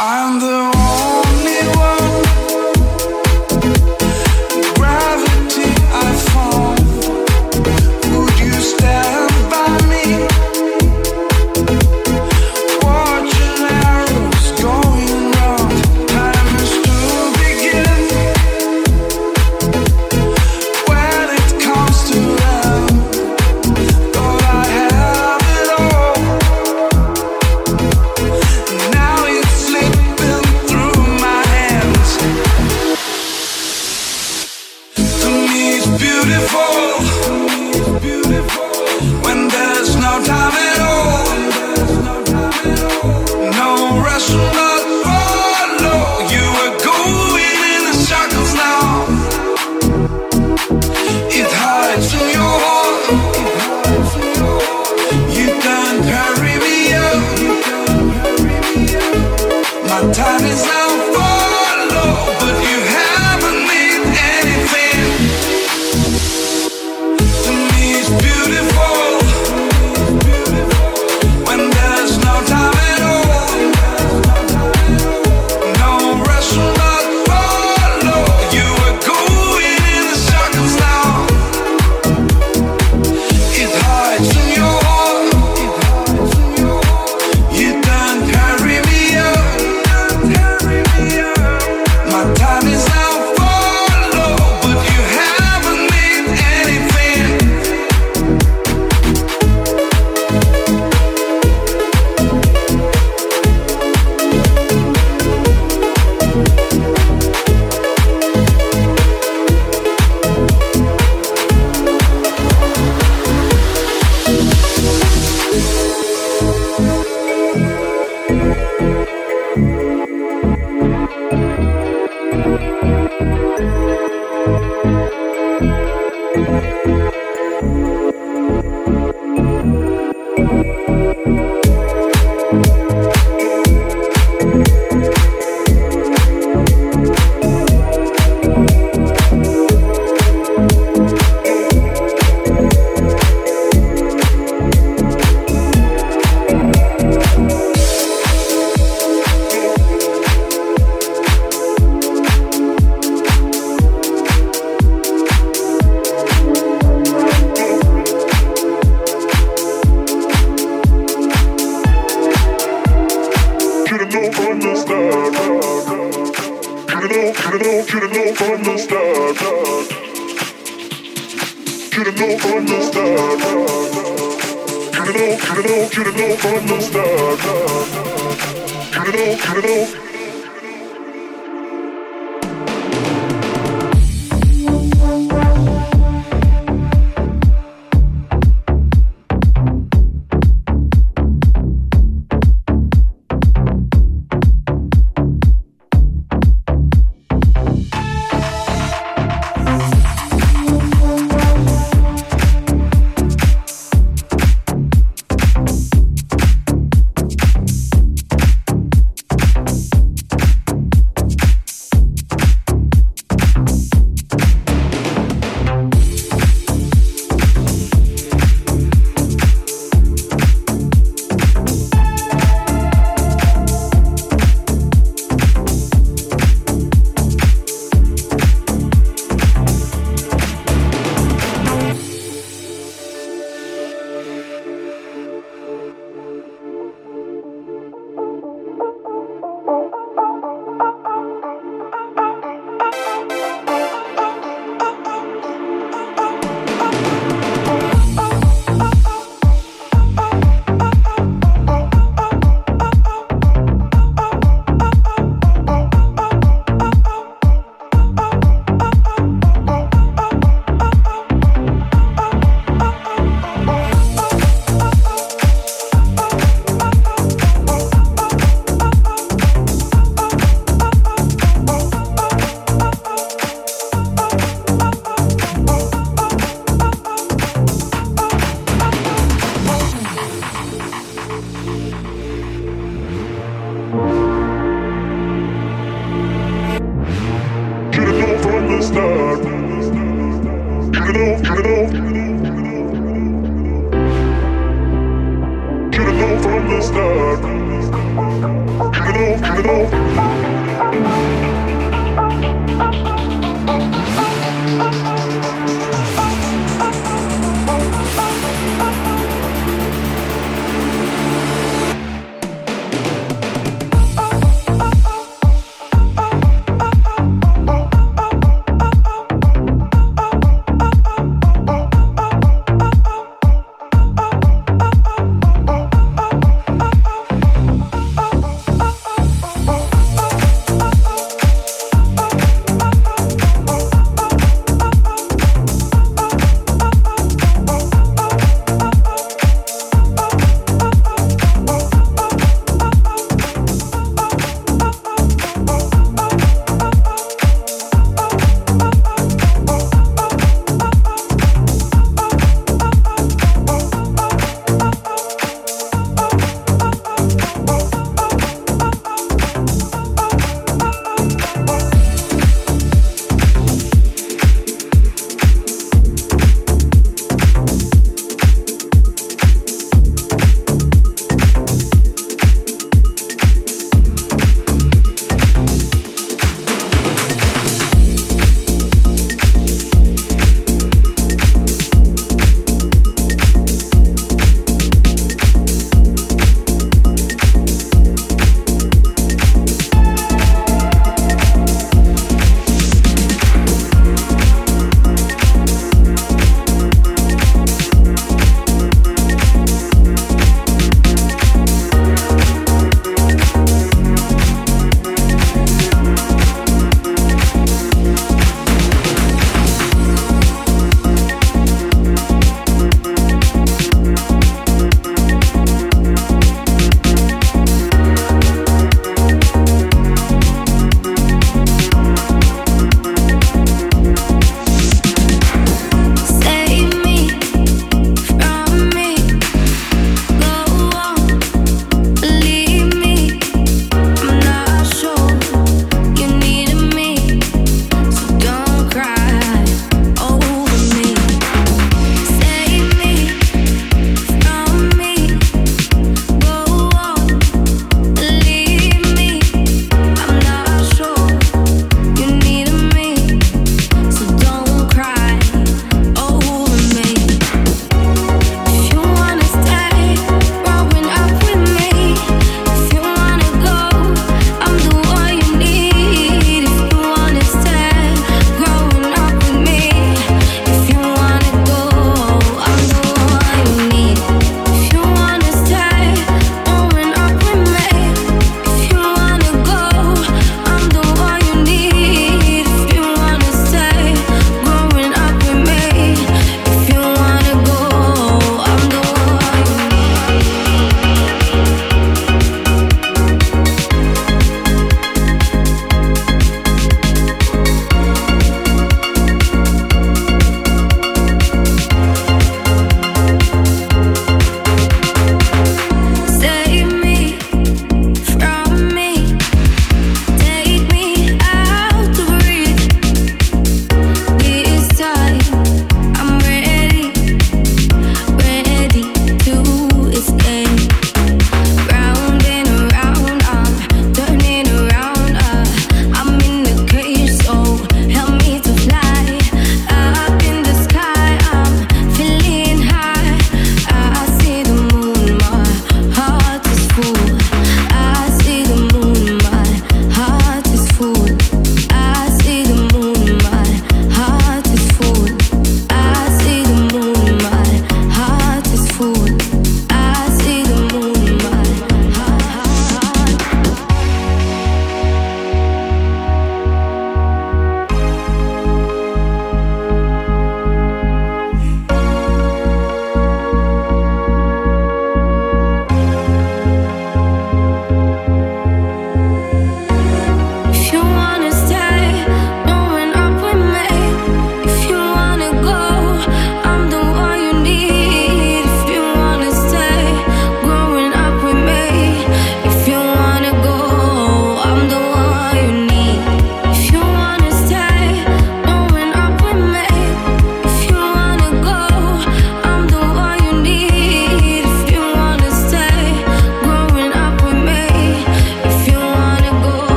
I'm the only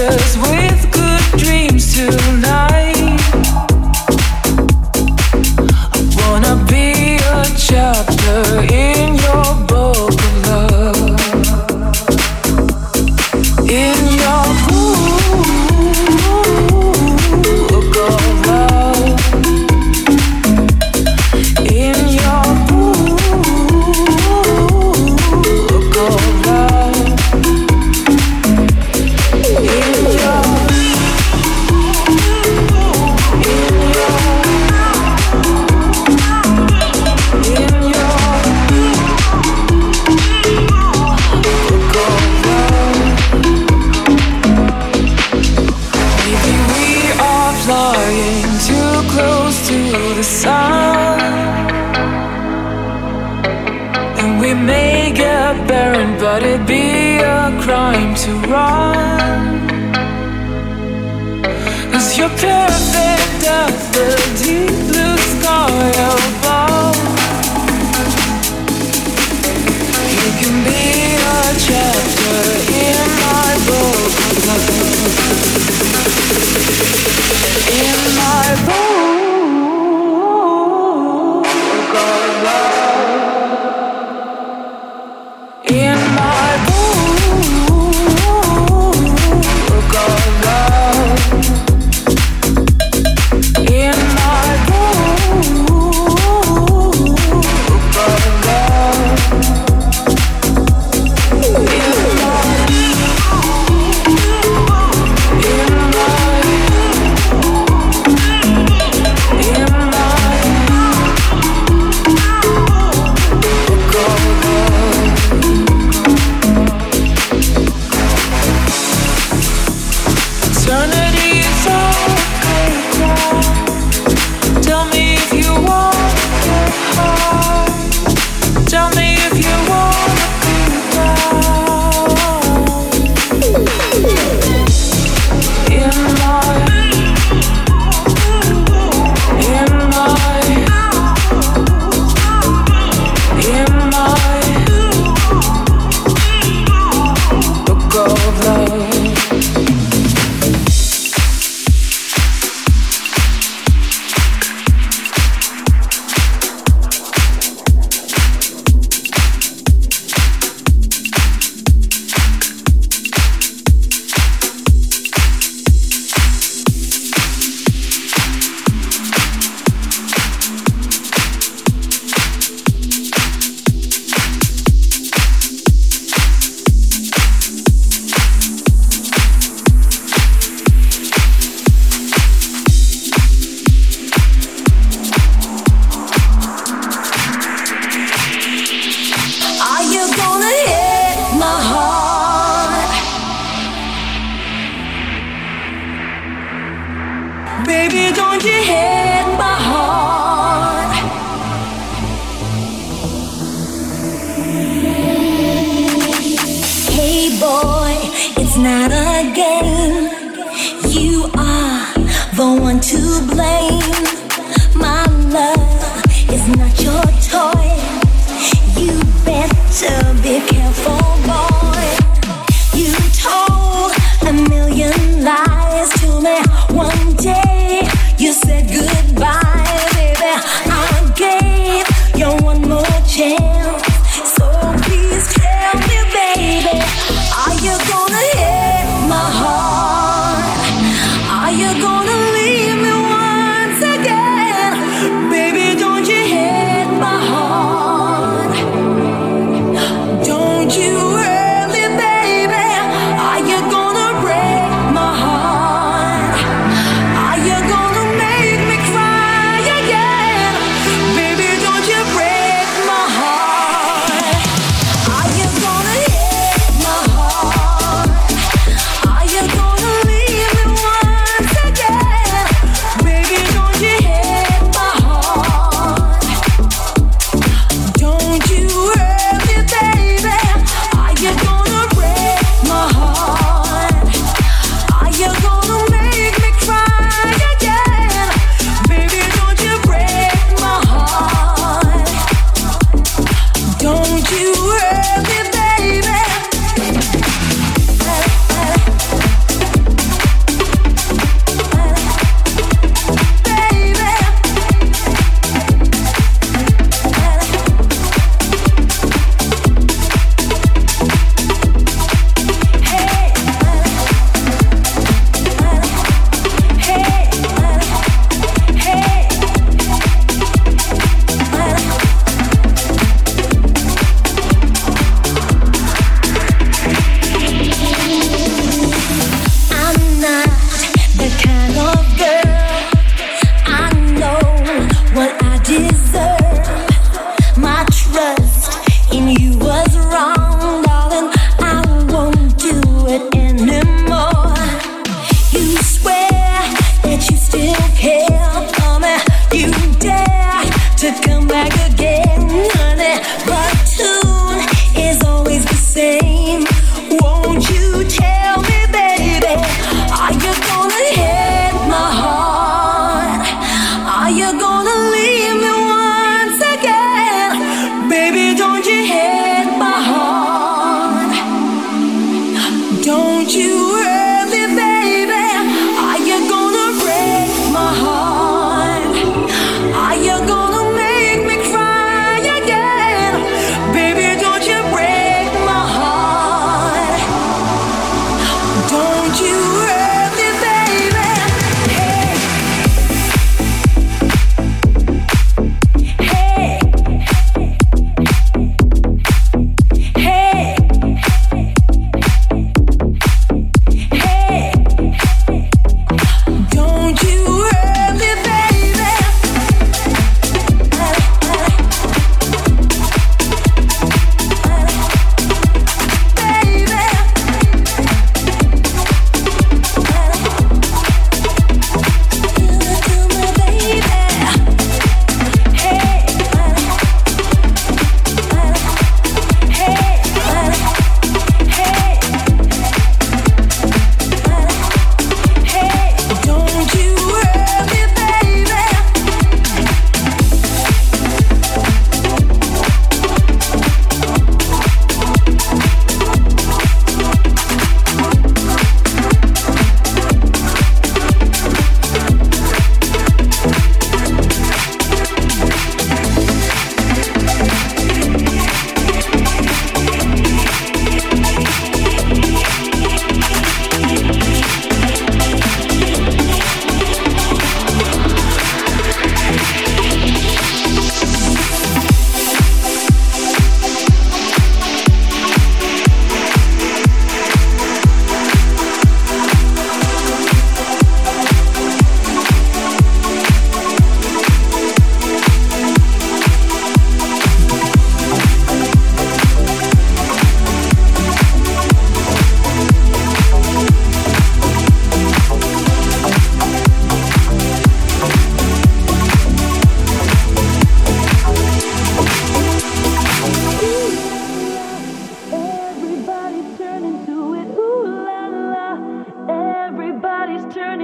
just boy, it's not a game. You are the one to blame. My love is not your toy. You better be careful, boy. You told a million lies to me one day. You said goodbye.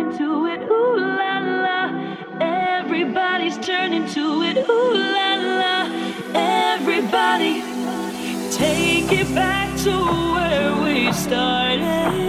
into it, ooh la la. Everybody's turning to it, ooh la la. Everybody, take it back to where we started.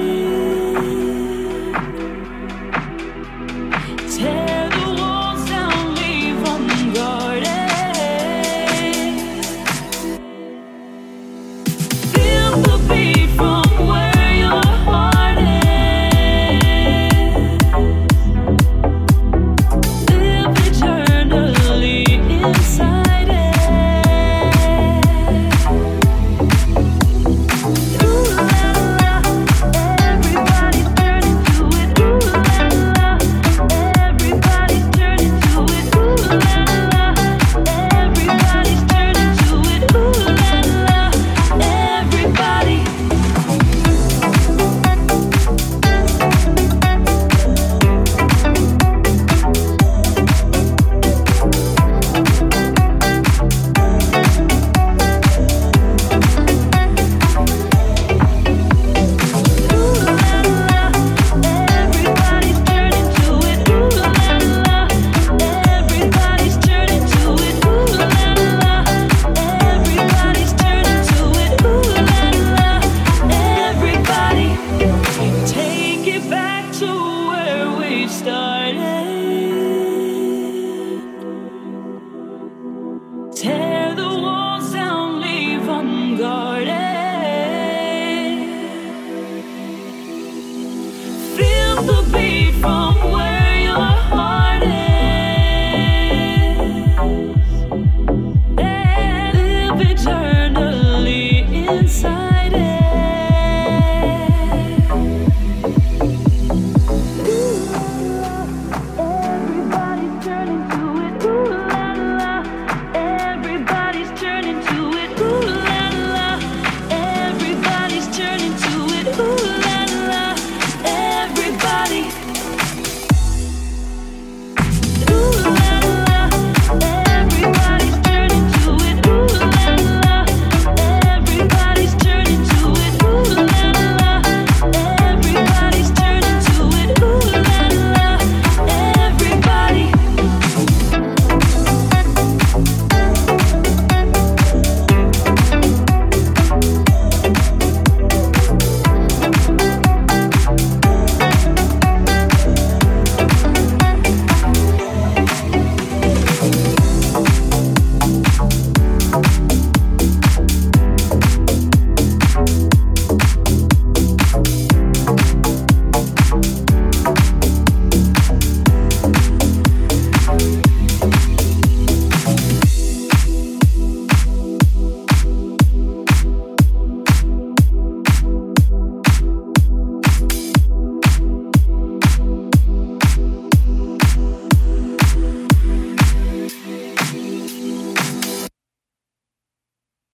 the beat from